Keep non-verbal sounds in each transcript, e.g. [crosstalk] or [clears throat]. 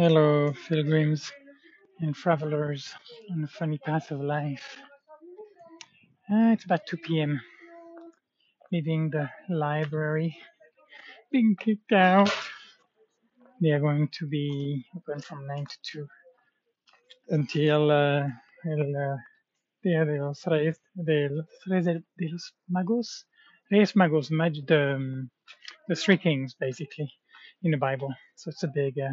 Hello, pilgrims and travelers on the funny path of life. Uh, it's about 2 p.m. Leaving the library, being kicked out. They are going to be open from 9 to 2 until uh, el uh, Día de los Reyes, de los los Magos, Reyes Magos, mag- the, um, the Three Kings, basically, in the Bible. So it's a big, uh,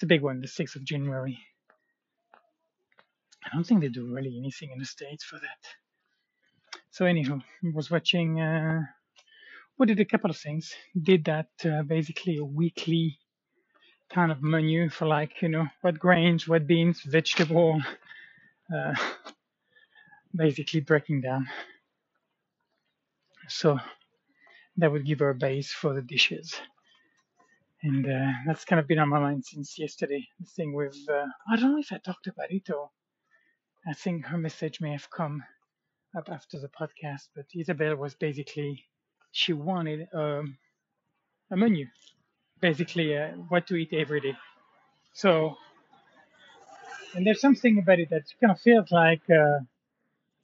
it's a big one, the 6th of January. I don't think they do really anything in the States for that. So anyhow, I was watching. Uh, we did a couple of things. Did that uh, basically a weekly kind of menu for like you know what grains, what beans, vegetable. Uh, basically breaking down. So that would give her a base for the dishes. And uh, that's kind of been on my mind since yesterday. The thing with uh, I don't know if I talked about it or I think her message may have come up after the podcast. But Isabel was basically she wanted um, a menu, basically uh, what to eat every day. So and there's something about it that kind of feels like, uh,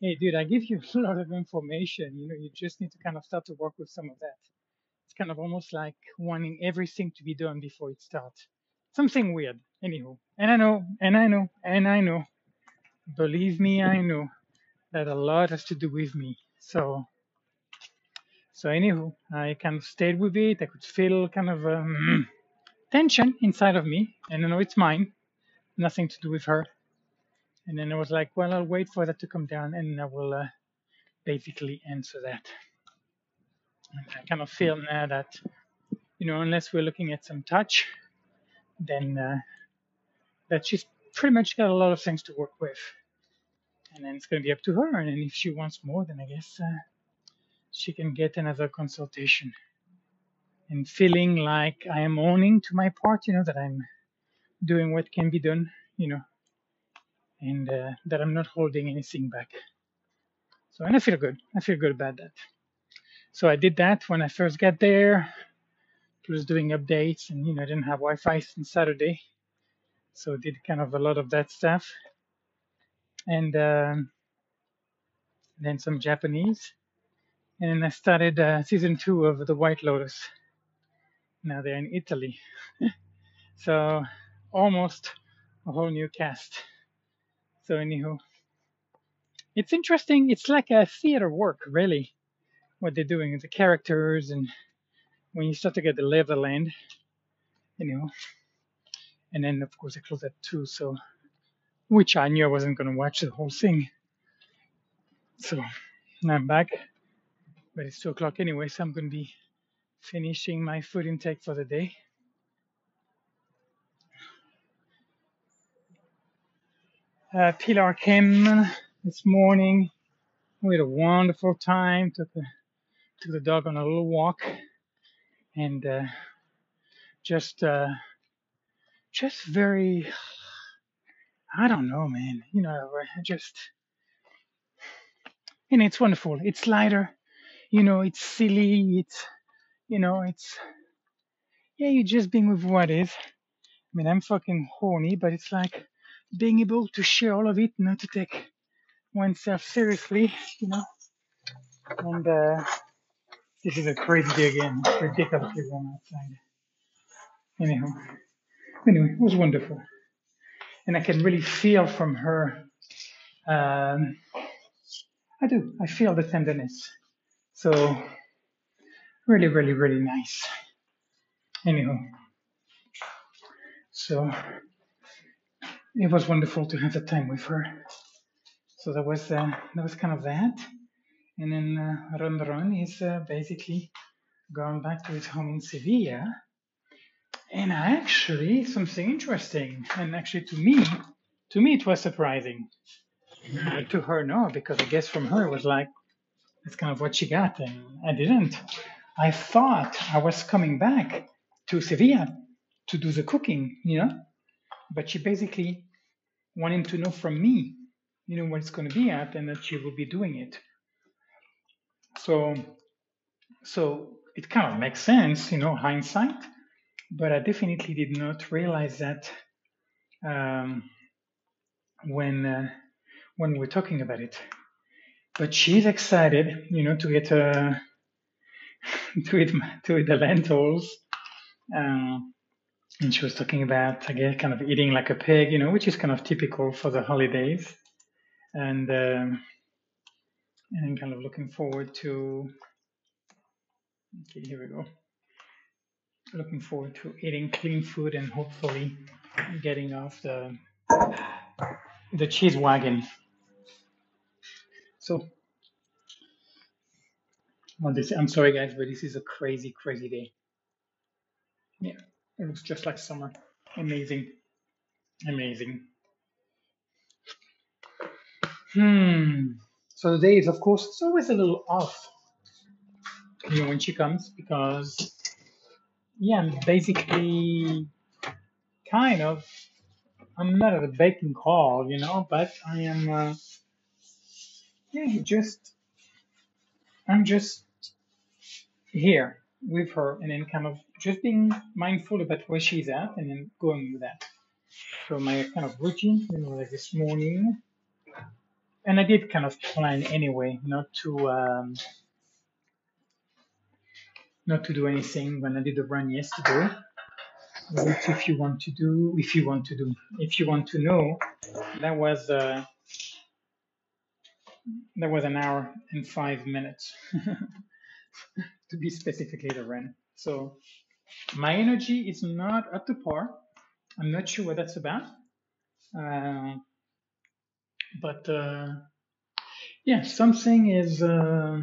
hey, dude, I give you [laughs] a lot of information. You know, you just need to kind of start to work with some of that. Kind of almost like wanting everything to be done before it starts. Something weird, anyhow. And I know, and I know, and I know. Believe me, I know that a lot has to do with me. So, so anyhow, I kind of stayed with it. I could feel kind of um, [clears throat] tension inside of me, and I know it's mine, nothing to do with her. And then I was like, well, I'll wait for that to come down, and I will uh, basically answer that. And I kind of feel now that, you know, unless we're looking at some touch, then uh, that she's pretty much got a lot of things to work with. And then it's going to be up to her. And if she wants more, then I guess uh, she can get another consultation. And feeling like I am owning to my part, you know, that I'm doing what can be done, you know, and uh, that I'm not holding anything back. So, and I feel good. I feel good about that. So I did that when I first got there. Was doing updates, and you know, I didn't have Wi-Fi since Saturday, so I did kind of a lot of that stuff, and um, then some Japanese, and then I started uh, season two of The White Lotus. Now they're in Italy, [laughs] so almost a whole new cast. So anyhow, it's interesting. It's like a theater work, really, what they're doing, with the characters, and when you start to get the lay of the land, you know. And then of course I closed at two, so which I knew I wasn't gonna watch the whole thing. So now I'm back, but it's two o'clock anyway, so I'm gonna be finishing my food intake for the day. Uh, Pilar came this morning. We had a wonderful time. Took the took the dog on a little walk, and uh, just uh, just very I don't know, man. You know, just and it's wonderful. It's lighter, you know. It's silly. It's you know, it's yeah. You're just being with what is. I mean, I'm fucking horny, but it's like being able to share all of it, not to take oneself seriously, you know. And uh, this is a crazy day again, ridiculously warm outside. Anyhow, anyway, it was wonderful, and I can really feel from her. Um, I do. I feel the tenderness. So really, really, really nice. Anyhow, so it was wonderful to have the time with her. So that was uh, that was kind of that. And then uh, Ron Ron is uh, basically gone back to his home in Sevilla. And actually, something interesting. And actually, to me, to me, it was surprising. Uh, to her, no, because I guess from her it was like that's kind of what she got, and I didn't. I thought I was coming back to Sevilla to do the cooking, you know, but she basically wanted to know from me, you know, what it's going to be at, and that she will be doing it. So, so it kind of makes sense, you know, hindsight. but I definitely did not realize that um, when uh, when we we're talking about it. But she's excited, you know, to get uh, [laughs] to eat to eat the lentils. Um, and she was talking about again, kind of eating like a pig, you know, which is kind of typical for the holidays, and um, and kind of looking forward to. Okay, here we go. Looking forward to eating clean food and hopefully getting off the the cheese wagon. So, this, I'm sorry guys, but this is a crazy, crazy day. Yeah, it looks just like summer. Amazing, amazing. Hmm. So the day is, of course, it's always a little off, you know, when she comes because, yeah, I'm basically kind of I'm not at a baking call, you know, but I am, uh, yeah, just, I'm just here with her and then kind of just being mindful about where she's at and then going with that. So my kind of routine, you know, like this morning, and I did kind of plan anyway, not to, um, not to do anything when I did the run yesterday. Which, if you want to do, if you want to do, if you want to know, that was uh, that was an hour and five minutes [laughs] to be specifically the run. So my energy is not up to par. I'm not sure what that's about, uh, but uh, yeah, something is uh,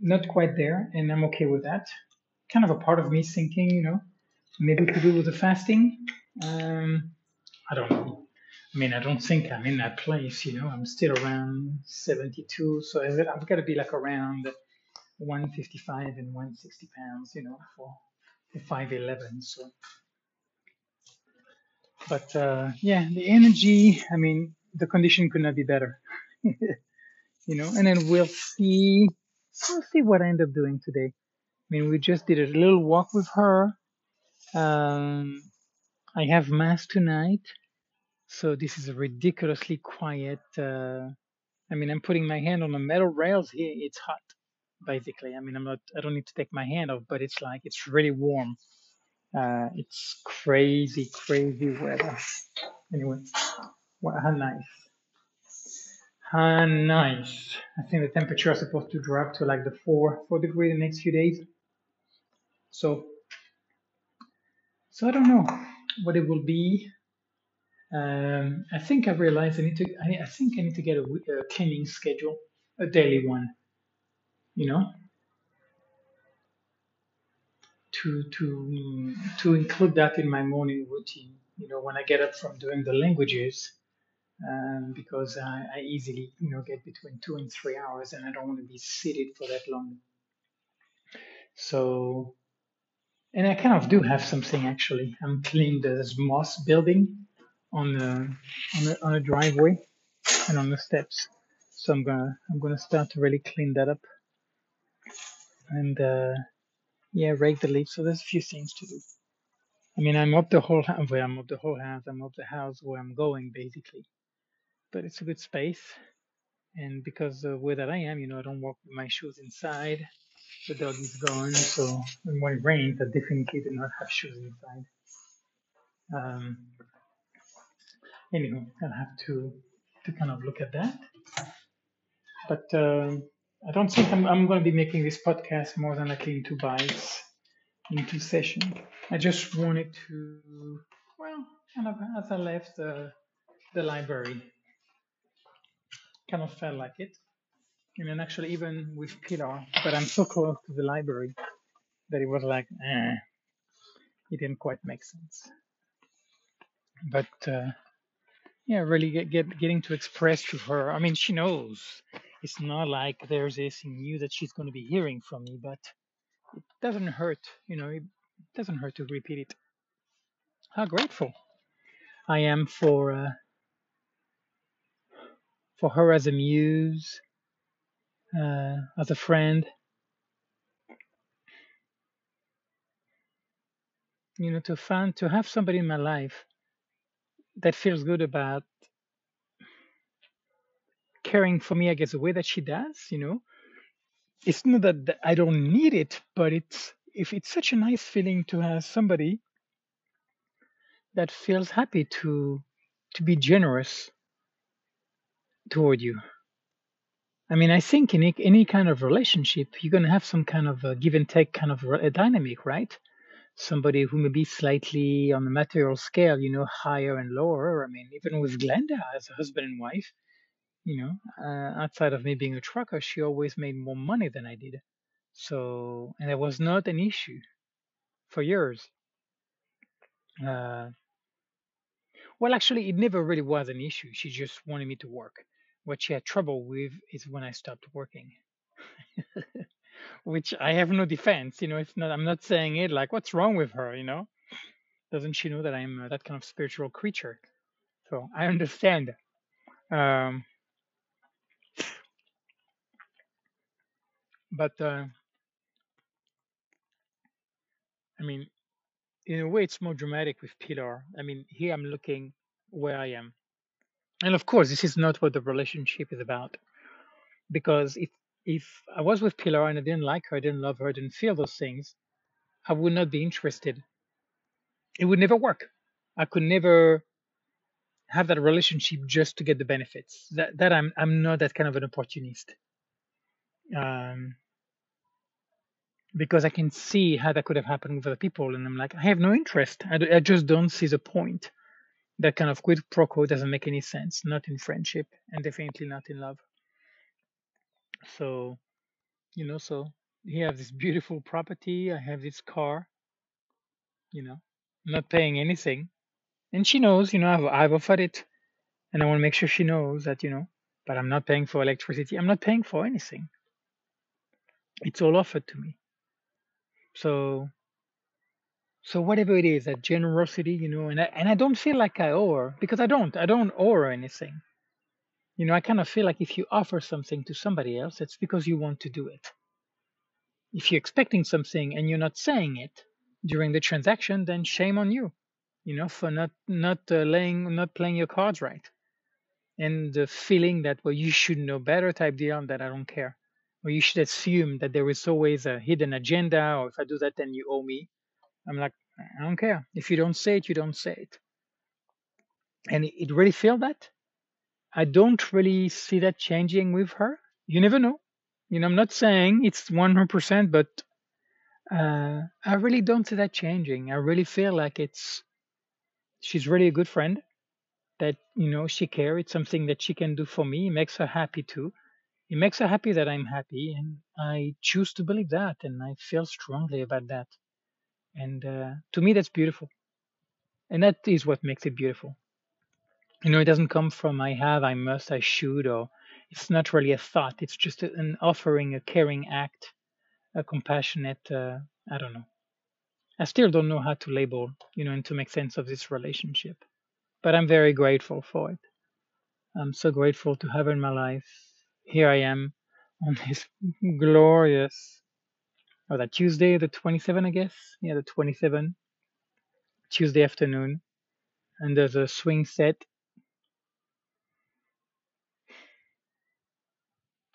not quite there, and I'm okay with that. Kind of a part of me thinking, you know, maybe to do with the fasting. Um, I don't know. I mean, I don't think I'm in that place, you know. I'm still around 72, so I've got to be like around 155 and 160 pounds, you know, for, for 5'11. So, but uh, yeah, the energy. I mean, the condition could not be better, [laughs] you know. And then we'll see. We'll see what I end up doing today. I mean, we just did a little walk with her. Um, I have mass tonight, so this is a ridiculously quiet. Uh, I mean, I'm putting my hand on the metal rails here. It's hot, basically. I mean, I'm not. I don't need to take my hand off, but it's like it's really warm. Uh, it's crazy, crazy weather. Anyway, wow, how nice. How nice. I think the temperature is supposed to drop to like the four, four degree the next few days. So, so I don't know what it will be. Um, I think I've realized I need to. I, I think I need to get a, a cleaning schedule, a daily one. You know, to to to include that in my morning routine. You know, when I get up from doing the languages, um, because I, I easily you know get between two and three hours, and I don't want to be seated for that long. So and I kind of do have something actually. I'm cleaning this moss building on the on the on a driveway and on the steps. So I'm gonna I'm gonna start to really clean that up and uh, yeah, rake the leaves. So there's a few things to do. I mean, I'm up the whole house. Well, I'm up the whole house. I'm up the house where I'm going basically, but it's a good space. And because of where that I am, you know, I don't walk with my shoes inside the dog is gone, so when it rains, I definitely do not have shoes inside. Um, anyway, I'll have to to kind of look at that. But uh, I don't think I'm, I'm going to be making this podcast more than likely in two bites, in two sessions. I just wanted to, well, kind of as I left the, the library, kind of felt like it. And then actually even with Pilar, but I'm so close to the library that it was like, eh, it didn't quite make sense. But uh, yeah, really get, get getting to express to her. I mean, she knows it's not like there's anything new that she's going to be hearing from me, but it doesn't hurt, you know, it doesn't hurt to repeat it. How grateful I am for uh, for her as a muse, uh, as a friend. you know, to find to have somebody in my life that feels good about caring for me, I guess, the way that she does, you know. It's not that I don't need it, but it's if it's such a nice feeling to have somebody that feels happy to to be generous toward you. I mean, I think in any, kind of relationship, you're going to have some kind of a give and take kind of a dynamic, right? Somebody who may be slightly on the material scale, you know, higher and lower. I mean, even with Glenda as a husband and wife, you know, uh, outside of me being a trucker, she always made more money than I did. So, and it was not an issue for years. Uh, well, actually, it never really was an issue. She just wanted me to work. What she had trouble with is when I stopped working, [laughs] which I have no defense. You know, it's not. I'm not saying it like, what's wrong with her? You know, doesn't she know that I'm uh, that kind of spiritual creature? So I understand. Um, but uh, I mean, in a way, it's more dramatic with Pilar. I mean, here I'm looking where I am, and of course, this is not what the relationship is about. Because if if I was with Pilar and I didn't like her, I didn't love her, I didn't feel those things, I would not be interested. It would never work. I could never have that relationship just to get the benefits. That that I'm I'm not that kind of an opportunist. Um, because I can see how that could have happened with other people, and I'm like, I have no interest. I I just don't see the point. That kind of quid pro quo doesn't make any sense, not in friendship, and definitely not in love. So you know, so he have this [laughs] beautiful property. I have this car. You know, I'm not paying anything, and she knows. You know, I've I've offered it, and I want to make sure she knows that you know. But I'm not paying for electricity. I'm not paying for anything. It's all offered to me. So so whatever it is, that generosity, you know, and I, and I don't feel like I owe because I don't. I don't owe anything. You know, I kind of feel like if you offer something to somebody else, it's because you want to do it. If you're expecting something and you're not saying it during the transaction, then shame on you. You know, for not not uh, laying, not playing your cards right, and the feeling that well you should know better type deal that I don't care, or you should assume that there is always a hidden agenda, or if I do that, then you owe me. I'm like, I don't care. If you don't say it, you don't say it. And it really feel that. I don't really see that changing with her. You never know. You know, I'm not saying it's 100%, but uh, I really don't see that changing. I really feel like it's she's really a good friend. That you know she cares. It's something that she can do for me. It makes her happy too. It makes her happy that I'm happy, and I choose to believe that, and I feel strongly about that. And uh, to me, that's beautiful, and that is what makes it beautiful. You know, it doesn't come from I have, I must, I should, or it's not really a thought. It's just an offering, a caring act, a compassionate. Uh, I don't know. I still don't know how to label, you know, and to make sense of this relationship. But I'm very grateful for it. I'm so grateful to have her in my life. Here I am on this [laughs] glorious, oh, that Tuesday, the 27, I guess. Yeah, the 27, Tuesday afternoon. And there's a swing set.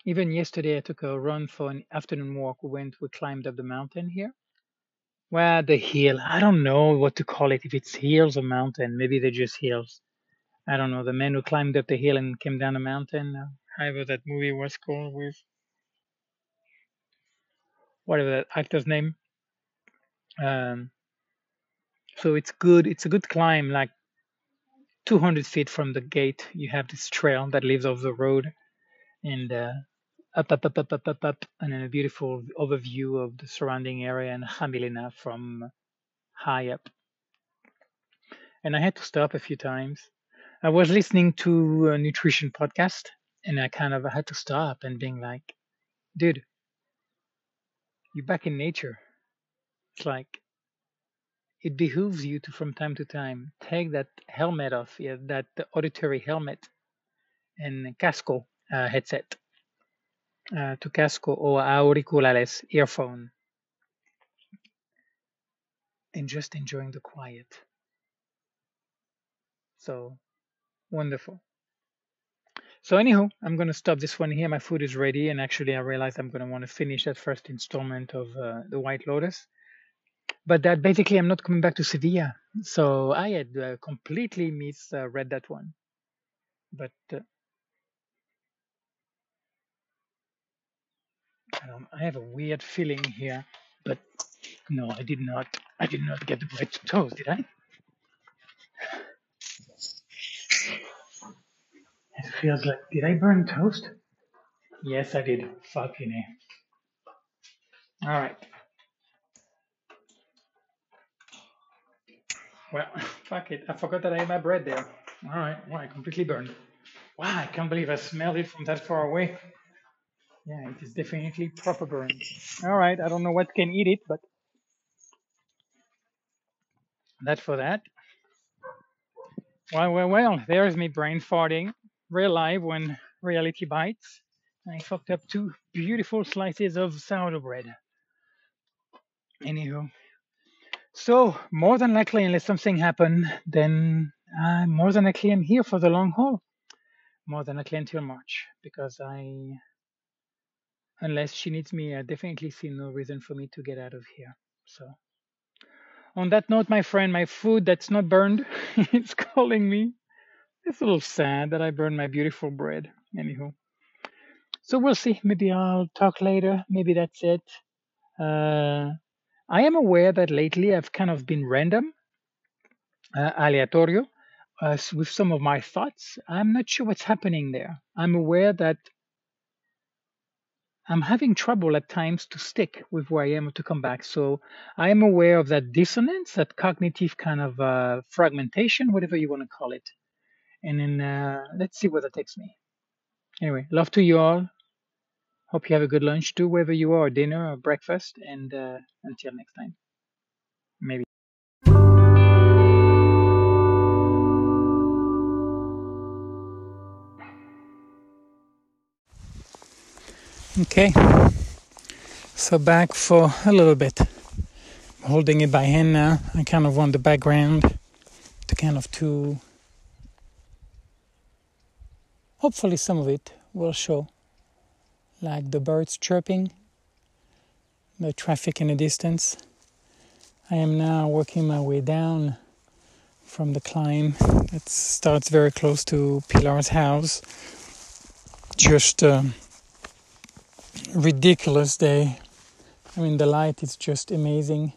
Even yesterday, I took a run for an afternoon walk. We went, we climbed up the mountain here. Well, the hill. I don't know what to call it. If it's hills or mountain, maybe they're just hills. I don't know. The man who climbed up the hill and came down the mountain. Uh, however, that movie was called with whatever that actor's name. Um, so it's good. It's a good climb. Like 200 feet from the gate, you have this trail that leads off the road, and uh, up, up, up, up, up, up, up, and then a beautiful overview of the surrounding area and Jamilena from high up. And I had to stop a few times. I was listening to a nutrition podcast, and I kind of had to stop and being like, dude, you're back in nature. It's like it behooves you to from time to time take that helmet off, yeah, that auditory helmet and casco uh, headset uh, to casco or auriculares earphone and just enjoying the quiet. So wonderful. So anyhow, I'm going to stop this one here. My food is ready, and actually, I realized I'm going to want to finish that first installment of uh, the White Lotus. But that basically, I'm not coming back to Sevilla. So I had uh, completely misread that one. But uh, I, I have a weird feeling here. But no, I did not. I did not get the bread to toast, did I? Feels like, did I burn toast? Yes, I did. Fucking A. All right. Well, [laughs] fuck it. I forgot that I had my bread there. All right. Well, I completely burned. Wow, I can't believe I smelled it from that far away. Yeah, it is definitely proper burn. All right. I don't know what can eat it, but that for that. Well, well, well. There's me brain farting real live when reality bites. I fucked up two beautiful slices of sourdough bread. Anywho, so more than likely, unless something happen, then uh, more than likely I'm here for the long haul. More than likely until March, because I, unless she needs me, I definitely see no reason for me to get out of here. So, on that note, my friend, my food that's not burned, [laughs] it's calling me. It's a little sad that I burned my beautiful bread. Anywho, so we'll see. Maybe I'll talk later. Maybe that's it. Uh, I am aware that lately I've kind of been random, uh, aleatorio, uh, with some of my thoughts. I'm not sure what's happening there. I'm aware that I'm having trouble at times to stick with where I am or to come back. So I am aware of that dissonance, that cognitive kind of uh, fragmentation, whatever you want to call it and then uh, let's see where that takes me. Anyway, love to you all. Hope you have a good lunch too, wherever you are, dinner or breakfast, and uh, until next time. Maybe. Okay, so back for a little bit. I'm holding it by hand now. I kind of want the background to kind of to hopefully some of it will show like the birds chirping the traffic in the distance. I am now working my way down from the climb that starts very close to pilar's house. Just a ridiculous day. I mean the light is just amazing.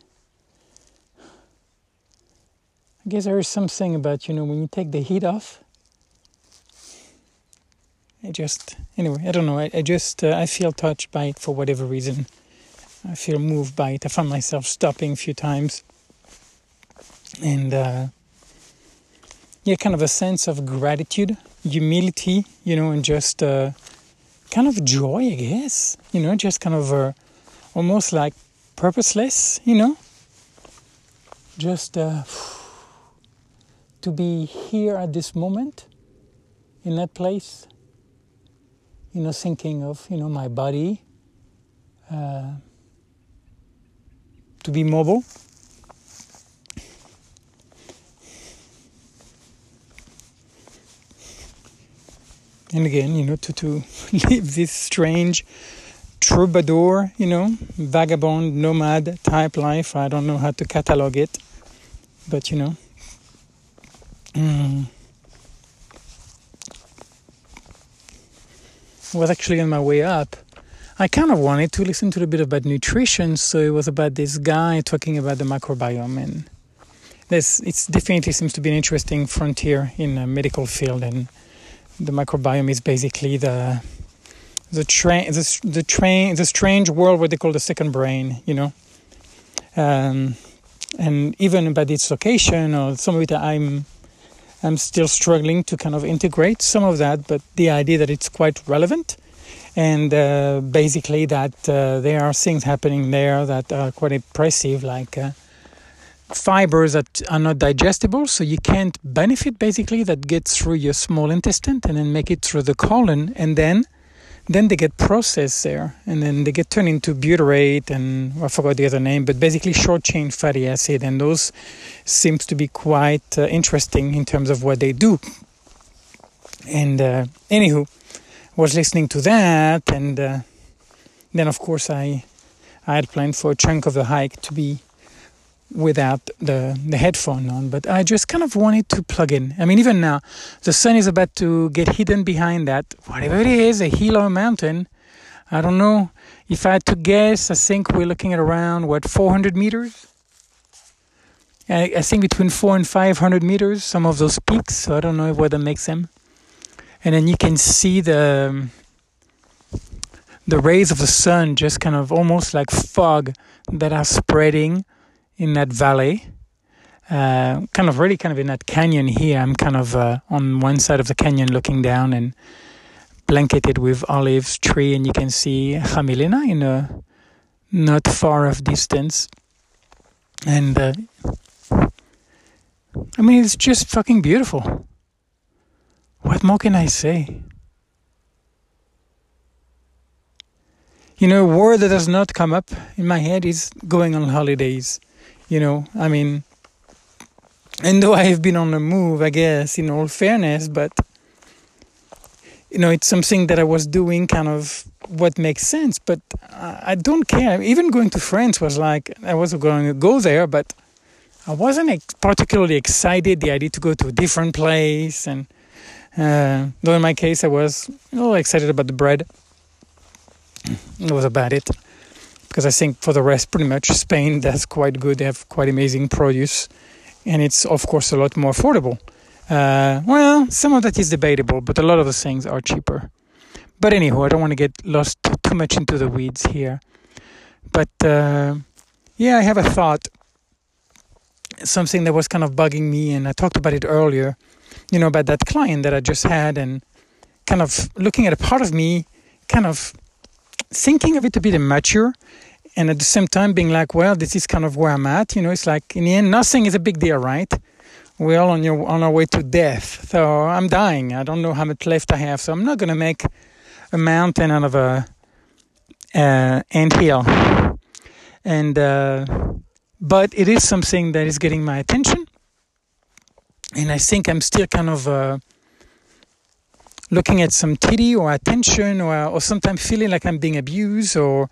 I guess there is something about you know when you take the heat off I just anyway I don't know. I, I just uh, I feel touched by it for whatever reason. I feel moved by it. I found myself stopping a few times. And uh, yeah kind of a sense of gratitude humility you know and just uh, kind of joy I guess. You know just kind of uh, almost like purposeless you know? Just uh, to be here at this moment in that place you know, thinking of, you know, my body uh, to be mobile. And again, you know, to, to [laughs] live this strange troubadour, you know, vagabond, nomad type life. I don't know how to catalog it, but you know. Mm. Was actually on my way up. I kind of wanted to listen to a bit about nutrition, so it was about this guy talking about the microbiome, and this it definitely seems to be an interesting frontier in the medical field, and the microbiome is basically the the train the, the train the strange world what they call the second brain, you know, um, and even about its location or some of it I'm I'm still struggling to kind of integrate some of that, but the idea that it's quite relevant and uh, basically that uh, there are things happening there that are quite impressive, like uh, fibers that are not digestible, so you can't benefit basically that gets through your small intestine and then make it through the colon, and then then they get processed there and then they get turned into butyrate and I forgot the other name, but basically short chain fatty acid. And those seems to be quite uh, interesting in terms of what they do. And uh, anywho, was listening to that, and uh, then of course I I had planned for a chunk of the hike to be without the the headphone on, but I just kind of wanted to plug in. I mean, even now, the sun is about to get hidden behind that whatever it is, a hill or a mountain. I don't know. If I had to guess, I think we're looking at around what 400 meters. I, I think between four and 500 meters. Some of those peaks. So I don't know what that makes them. And then you can see the the rays of the sun, just kind of almost like fog that are spreading in that valley. Uh, kind of really kind of in that canyon here. I'm kind of uh, on one side of the canyon looking down and blanketed with olives tree, and you can see Jamilena in a not far off distance. And uh, I mean, it's just fucking beautiful. What more can I say? You know, a word that does not come up in my head is going on holidays. You know, I mean, and though I have been on the move, I guess, in all fairness, but you know, it's something that I was doing kind of what makes sense, but I don't care. Even going to France was like, I was going to go there, but I wasn't particularly excited the idea to go to a different place. And uh, though in my case, I was a little excited about the bread. That was about it because I think for the rest, pretty much Spain, [laughs] that's quite good. They have quite amazing produce, and it's of course a lot more affordable. Uh, well, some of that is debatable, but a lot of the things are cheaper. But anyhow, I don't want to get lost too much into the weeds here. But uh, yeah, I have a thought, something that was kind of bugging me, and I talked about it earlier. You know about that client that I just had, and kind of looking at a part of me, kind of thinking of it a bit immature and at the same time being like, well, this is kind of where I'm at. You know, it's like in the end, nothing is a big deal, right? We're all on your on our way to death. So I'm dying. I don't know how much left I have. So I'm not gonna make a mountain out of a uh, ant hill. And uh, but it is something that is getting my attention, and I think I'm still kind of. Uh, looking at some titty or attention or, or sometimes feeling like I'm being abused or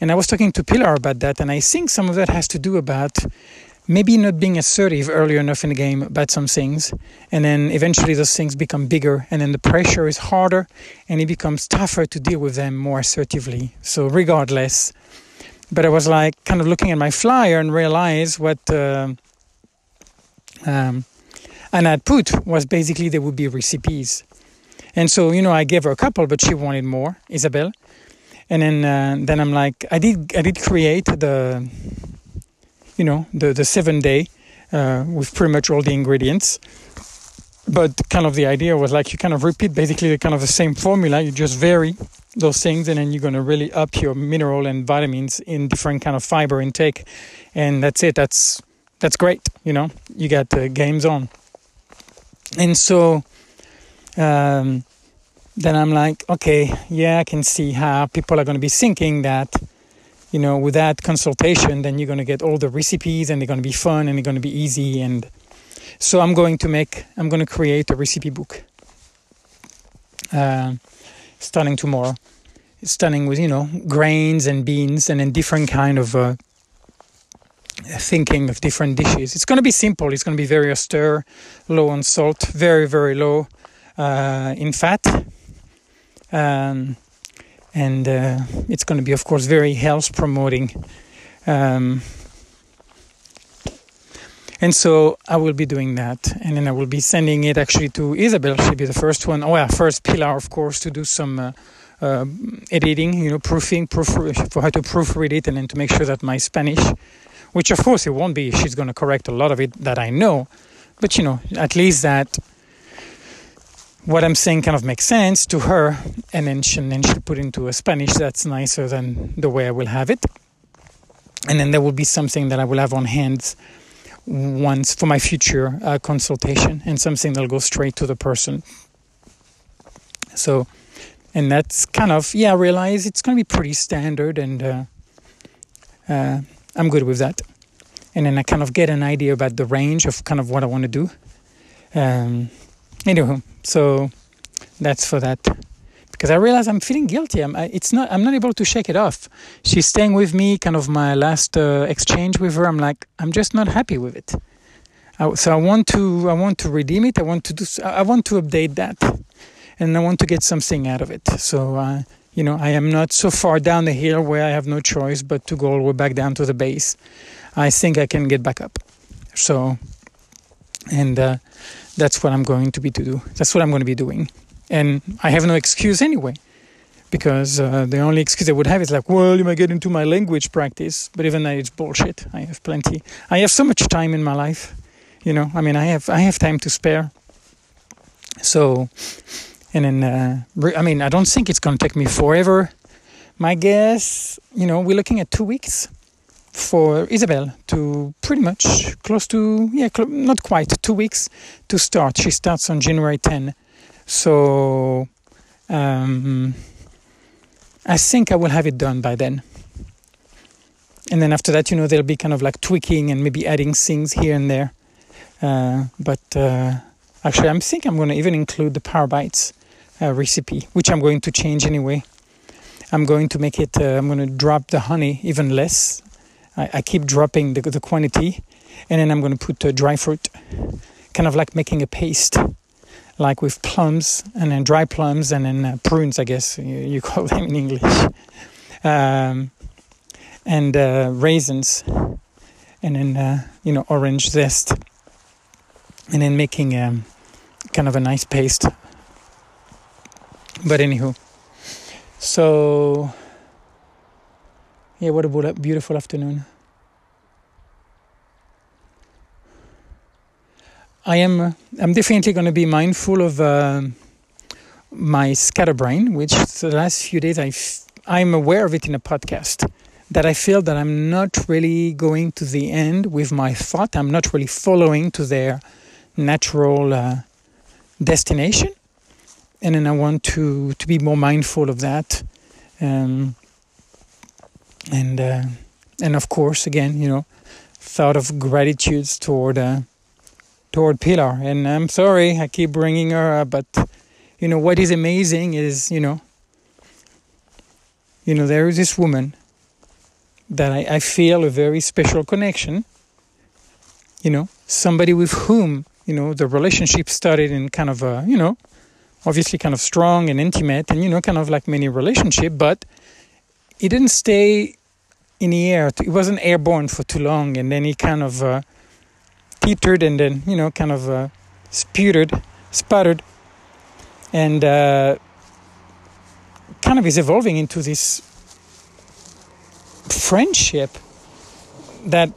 and I was talking to Pilar about that, and I think some of that has to do about maybe not being assertive earlier enough in the game about some things, and then eventually those things become bigger, and then the pressure is harder, and it becomes tougher to deal with them more assertively. So, regardless, but I was like kind of looking at my flyer and realized what uh, um, Anna put was basically there would be recipes. And so, you know, I gave her a couple, but she wanted more, Isabel and then uh, then I'm like I did I did create the you know the the seven day uh, with pretty much all the ingredients. But kind of the idea was like you kind of repeat basically the kind of the same formula. You just vary those things and then you're going to really up your mineral and vitamins in different kind of fiber intake. And that's it. That's that's great you know? You got the games on. And so um, then I'm like, okay, yeah, I can see how people are going to be thinking that, you know, with that consultation, then you're going to get all the recipes and they're going to be fun and they're going to be easy. And so I'm going to make, I'm going to create a recipe book uh, starting tomorrow. Starting with, you know, grains and beans and then different kind of uh, thinking of different dishes. It's going to be simple. It's going to be very austere, low on salt, very, very low uh, in fat um, and uh, it's going to be, of course, very health promoting. Um, and so I will be doing that, and then I will be sending it actually to Isabel. She'll be the first one. Oh yeah, first Pilar, of course, to do some uh, uh, editing, you know, proofing, proof for her to proofread it, and then to make sure that my Spanish, which of course it won't be, she's going to correct a lot of it that I know, but you know, at least that what I'm saying kind of makes sense to her, and then she, and then she'll put into a Spanish that's nicer than the way I will have it. And then there will be something that I will have on hand once for my future uh, consultation, and something that'll go straight to the person. So, and that's kind of yeah. I realize it's going to be pretty standard, and uh, uh, I'm good with that. And then I kind of get an idea about the range of kind of what I want to do. Um, anyway, so that's for that because I realize I'm feeling guilty. I'm, I, it's not. I'm not able to shake it off. She's staying with me. Kind of my last uh, exchange with her. I'm like, I'm just not happy with it. I, so I want to. I want to redeem it. I want to do. I want to update that, and I want to get something out of it. So. Uh, you know, I am not so far down the hill where I have no choice but to go all the way back down to the base. I think I can get back up. So, and uh, that's what I'm going to be to do. That's what I'm going to be doing and I have no excuse anyway, because uh, the only excuse I would have is like, well, you might get into my language practice, but even that it's bullshit. I have plenty. I have so much time in my life, you know. I mean, I have I have time to spare. So, and then uh, I mean, I don't think it's gonna take me forever. My guess, you know, we're looking at two weeks for Isabel to pretty much close to yeah, cl- not quite two weeks to start. She starts on January 10 so um, I think I will have it done by then. And then after that, you know, there'll be kind of like tweaking and maybe adding things here and there. Uh, but uh, actually, I'm think I'm going to even include the Power Bites uh, recipe, which I'm going to change anyway. I'm going to make it. Uh, I'm going to drop the honey even less. I, I keep dropping the, the quantity, and then I'm going to put uh, dry fruit, kind of like making a paste like with plums and then dry plums and then uh, prunes, I guess you, you, [laughs] call them in English, um, and uh, raisins, and then uh, you know orange zest, and then making um, kind of a nice paste. But anywho, so yeah, what a beautiful afternoon. I am. Uh, I'm definitely going to be mindful of uh, my scatterbrain, which the last few days I f- I'm aware of it in a podcast. That I feel that I'm not really going to the end with my thought. I'm not really following to their natural uh, destination, and then I want to to be more mindful of that. Um, and uh, and of course, again, you know, thought of gratitudes toward uh, toward Pilar. And I'm sorry, I keep bringing her up, but you know what is amazing is you know, you know there is this woman that I, I feel a very special connection. You know, somebody with whom you know the relationship started in kind of a you know, obviously kind of strong and intimate, and you know, kind of like many relationship, but it didn't stay in the air. It wasn't airborne for too long, and then he kind of. Uh, teetered and then you know kind of uh, sputtered, sputtered, and uh, kind of is evolving into this friendship that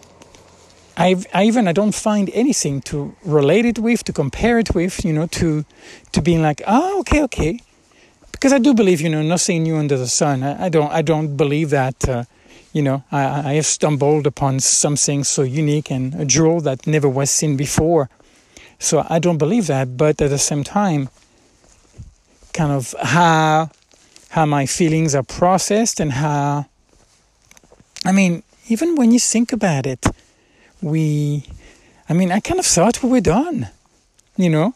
I've, I even I don't find anything to relate it with, to compare it with, you know, to to being like, oh, okay, okay, because I do believe, you know, nothing new under the sun. I, I don't I don't believe that. Uh, you know, I, I have stumbled upon something so unique and a jewel that never was seen before. So I don't believe that, but at the same time, kind of how how my feelings are processed and how I mean, even when you think about it, we I mean, I kind of thought we were done. You know?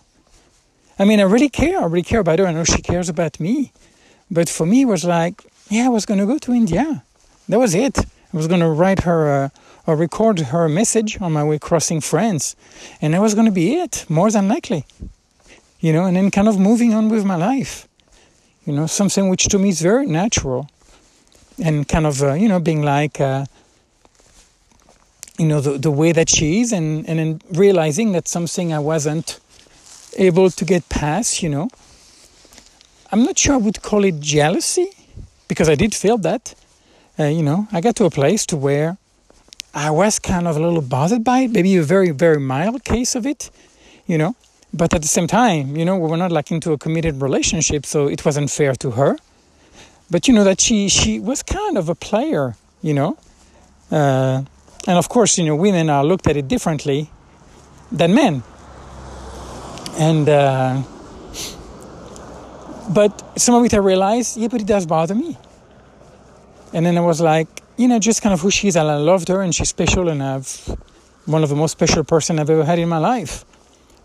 I mean, I really care. I really care about her. I know she cares about me. But for me, it was like, yeah, I was going to go to India that was it. I was going to write her uh, or record her message on my way crossing France, and that was going to be it, more than likely. You know, and then kind of moving on with my life. You know, something which to me is very natural, and kind of uh, you know being like. Uh, you know the, the way that she is and, and then realizing that something i wasn't able to get past you know i'm not sure i would call it jealousy because i did feel that uh, you know, I got to a place to where I was kind of a little bothered by it, maybe a very, very mild case of it, you know. But at the same time, you know, we were not like into a committed relationship, so it wasn't fair to her. But you know that she she was kind of a player, you know, uh, and of course, you know, women are looked at it differently than men, and uh, but some of it I realized, yeah, but it does bother me. And then I was like, you know, just kind of who she is. And I loved her and she's special and I've one of the most special person I've ever had in my life.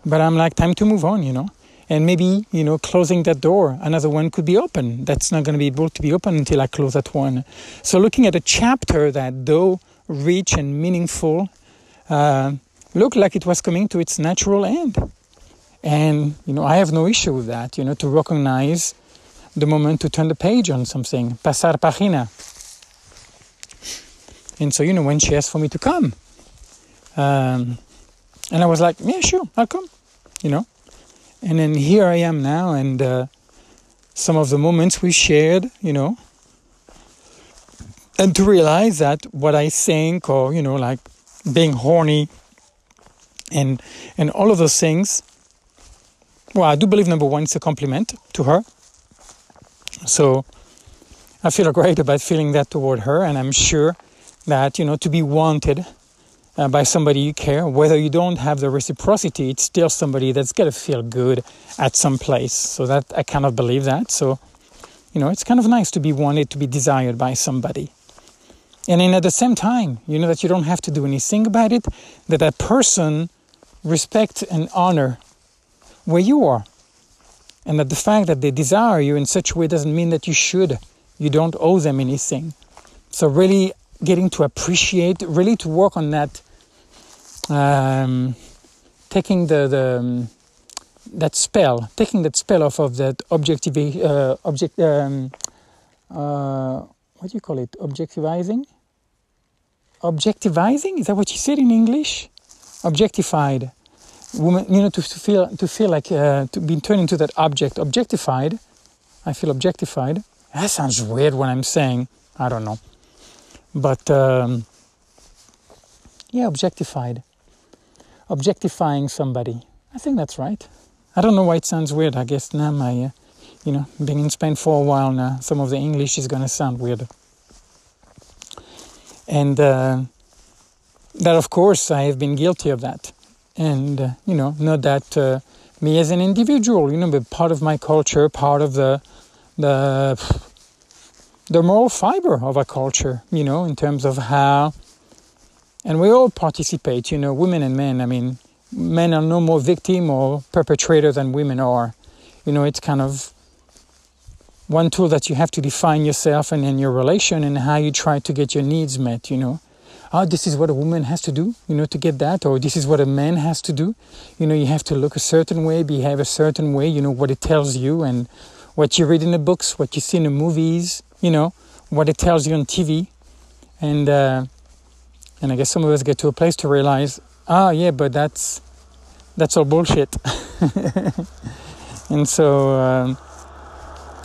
But I'm like, time to move on, you know. And maybe, you know, closing that door, another one could be open. That's not going to be able to be open until I close that one. So looking at a chapter that, though rich and meaningful, uh, looked like it was coming to its natural end. And, you know, I have no issue with that, you know, to recognize the moment to turn the page on something. Pasar página. And so, you know, when she asked for me to come, um, and I was like, yeah, sure, I'll come, you know. And then here I am now, and uh, some of the moments we shared, you know, and to realize that what I think, or you know, like being horny, and and all of those things. Well, I do believe number one, it's a compliment to her. So I feel great about feeling that toward her, and I'm sure that you know to be wanted uh, by somebody you care, whether you don't have the reciprocity, it's still somebody that's got to feel good at some place. So that I cannot believe that. So, you know, it's kind of nice to be wanted, to be desired by somebody. And then at the same time, you know that you don't have to do anything about it, that that person respect and honor where you are. And that the fact that they desire you in such a way doesn't mean that you should. You don't owe them anything. So really getting to appreciate, really to work on that, um, taking the, the um, that spell, taking that spell off of that objective, uh, object, um, uh, what do you call it? Objectivizing? Objectivizing? Is that what you said in English? Objectified. Woman, you know, to, to feel to feel like uh, to be turned into that object, objectified. I feel objectified. That sounds weird when I'm saying. I don't know. But um, yeah, objectified. Objectifying somebody. I think that's right. I don't know why it sounds weird. I guess now my, uh, you know, being in Spain for a while now, some of the English is going to sound weird. And uh, that, of course, I have been guilty of that. And, uh, you know, not that uh, me as an individual, you know, but part of my culture, part of the, the the moral fiber of our culture, you know, in terms of how, and we all participate, you know, women and men. I mean, men are no more victim or perpetrator than women are. You know, it's kind of one tool that you have to define yourself and in your relation and how you try to get your needs met, you know. Oh, this is what a woman has to do, you know, to get that, or this is what a man has to do. You know, you have to look a certain way, behave a certain way, you know, what it tells you and what you read in the books, what you see in the movies, you know, what it tells you on TV. And, uh, and I guess some of us get to a place to realize, ah, yeah, but that's, that's all bullshit. [laughs] and so, um,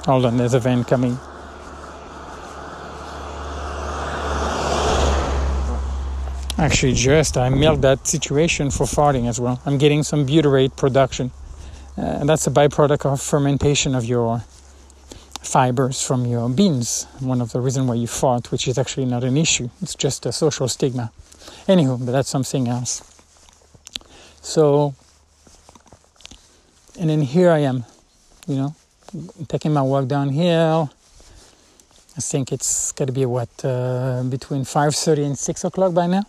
hold on, there's a van coming. Actually, just I milked that situation for farting as well. I'm getting some butyrate production. Uh, and that's a byproduct of fermentation of your fibers from your beans. One of the reasons why you fart, which is actually not an issue. It's just a social stigma. Anywho, but that's something else. So, and then here I am, you know, taking my walk downhill. I think it's got to be what uh, between 5:30 and 6 o'clock by now.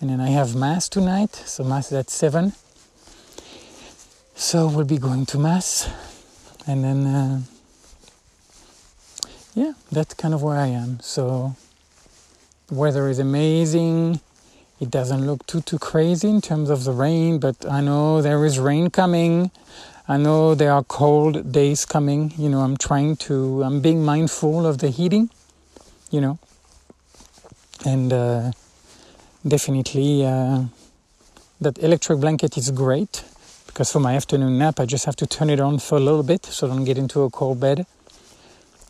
And then I have mass tonight, so mass is at seven. So we'll be going to mass, and then. Uh, yeah, that's kind of where I am. So the weather is amazing. It doesn't look too too crazy in terms of the rain, but I know there is rain coming. I know there are cold days coming. You know, I'm trying to. I'm being mindful of the heating. You know, and uh, definitely uh, that electric blanket is great because for my afternoon nap I just have to turn it on for a little bit so I don't get into a cold bed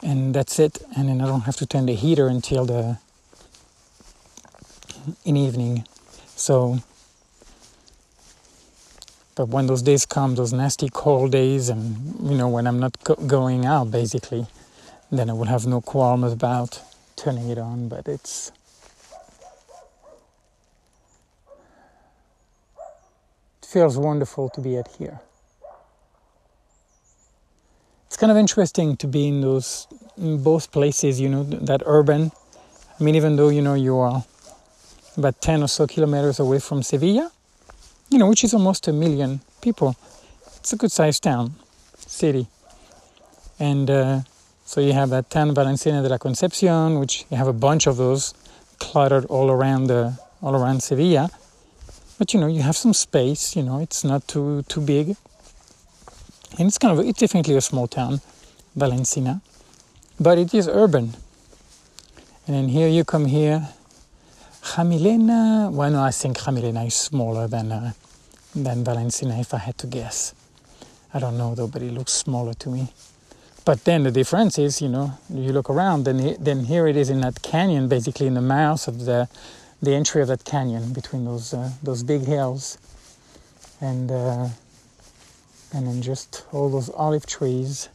and that's it. And then I don't have to turn the heater until the in evening. So but when those days come those nasty cold days and you know when I'm not go- going out basically then I will have no qualm about turning it on but it's it feels wonderful to be at here kind of interesting to be in those in both places. You know, that urban. I mean, even though you know you are about 10 or so kilometers away from Sevilla, you know, which is almost a million people. It's a good sized town, city. And uh, so you have that town Valencina de la Concepcion, which you have a bunch of those cluttered all around the, all around Sevilla. But you know, you have some space, you know, it's not too too big. And it's kind of it's definitely a small town, Valencina. But it is urban. And then here you come here Jamilena, well, no, I think Jamilena is smaller than uh, than Valencina, if I had to guess. I don't know though, but it looks smaller to me. But then the difference is, you know, you look around, then then here it is in that canyon, basically in the mouth of the the entry of that canyon between those uh, those big hills, and uh, and then just all those olive trees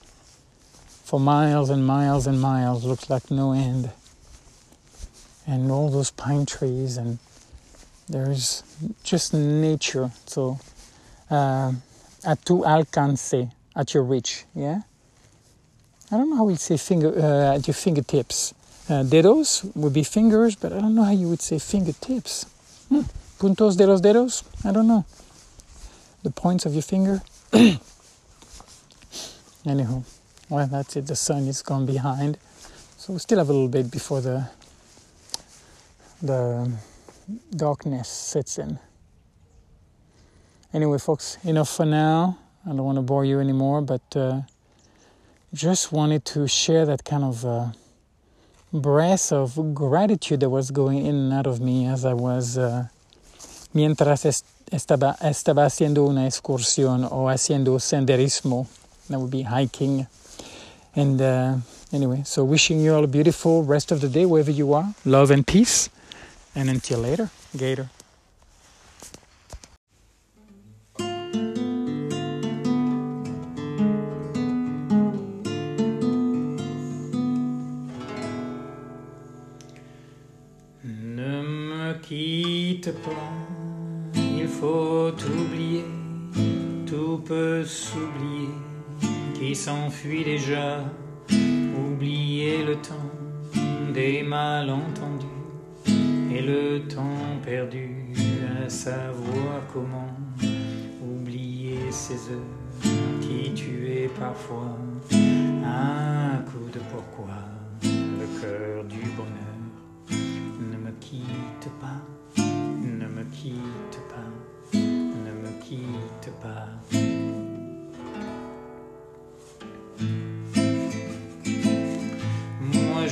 for miles and miles and miles looks like no end. And all those pine trees and there's just nature. So uh, at tu alcance at your reach yeah? I don't know how we say finger uh, at your fingertips. Uh, dedos would be fingers but i don't know how you would say fingertips. Hmm. puntos de los dedos? I don't know. The points of your finger [coughs] anyhow well that's it the sun is gone behind so we still have a little bit before the the darkness sets in. Anyway, folks, enough for now. I don't want to bore you anymore, but uh, just wanted to share that kind of uh, breath of gratitude that was going in and out of me as I was, uh, mientras estaba, estaba haciendo una excursión o haciendo senderismo. That would be hiking. And uh, anyway, so wishing you all a beautiful rest of the day wherever you are. Love and peace. And until later, Gator. Ne me quitte pas, s'enfuit déjà, oublier le temps des malentendus et le temps perdu à savoir comment oublier ces heures qui tuaient parfois un coup de pourquoi le cœur du bonheur ne me quitte pas, ne me quitte pas, ne me quitte pas.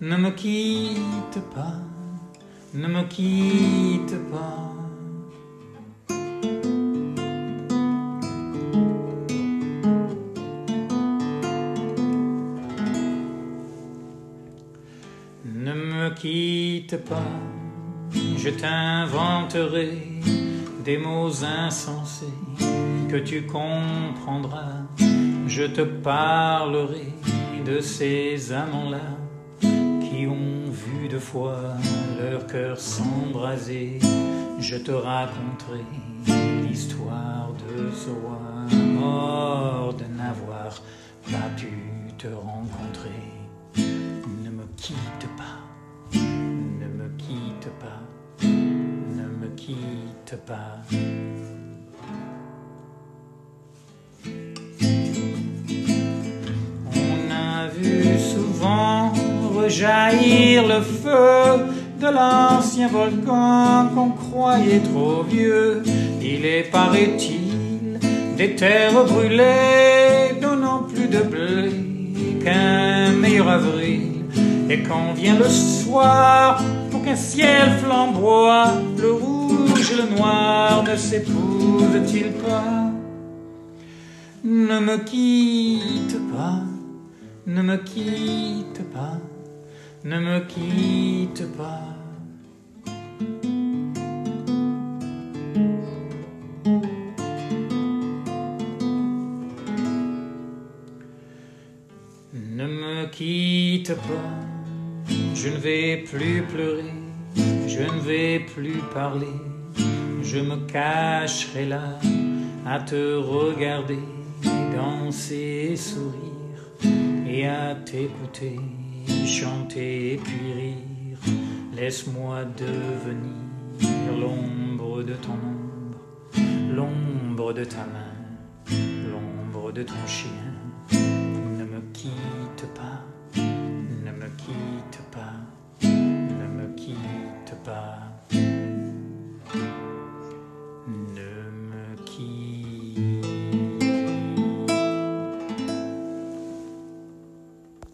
ne me quitte pas ne me quitte pas. Ne me quitte pas, je t'inventerai des mots insensés que tu comprendras. Je te parlerai de ces amants-là qui ont vu de fois leur cœur s'embraser. Je te raconterai l'histoire de ce mort de n'avoir pas pu te rencontrer. Ne me quitte pas, ne me quitte pas, ne me quitte pas. Rejaillir le feu de l'ancien volcan qu'on croyait trop vieux. Il est, paraît-il, des terres brûlées, donnant plus de blé qu'un meilleur avril. Et quand vient le soir, pour qu'un ciel flamboie, le rouge et le noir ne s'épousent-ils pas? Ne me quitte pas, Ne me quitte pas, ne me quitte pas. Ne me quitte pas, je ne vais plus pleurer, je ne vais plus parler, je me cacherai là à te regarder, danser et sourire, et à t'écouter, chanter et puis rire. Laisse-moi devenir l'ombre de ton ombre, l'ombre de ta main, l'ombre de ton chien. Ne me quitte pas, ne me quitte pas, ne me quitte pas.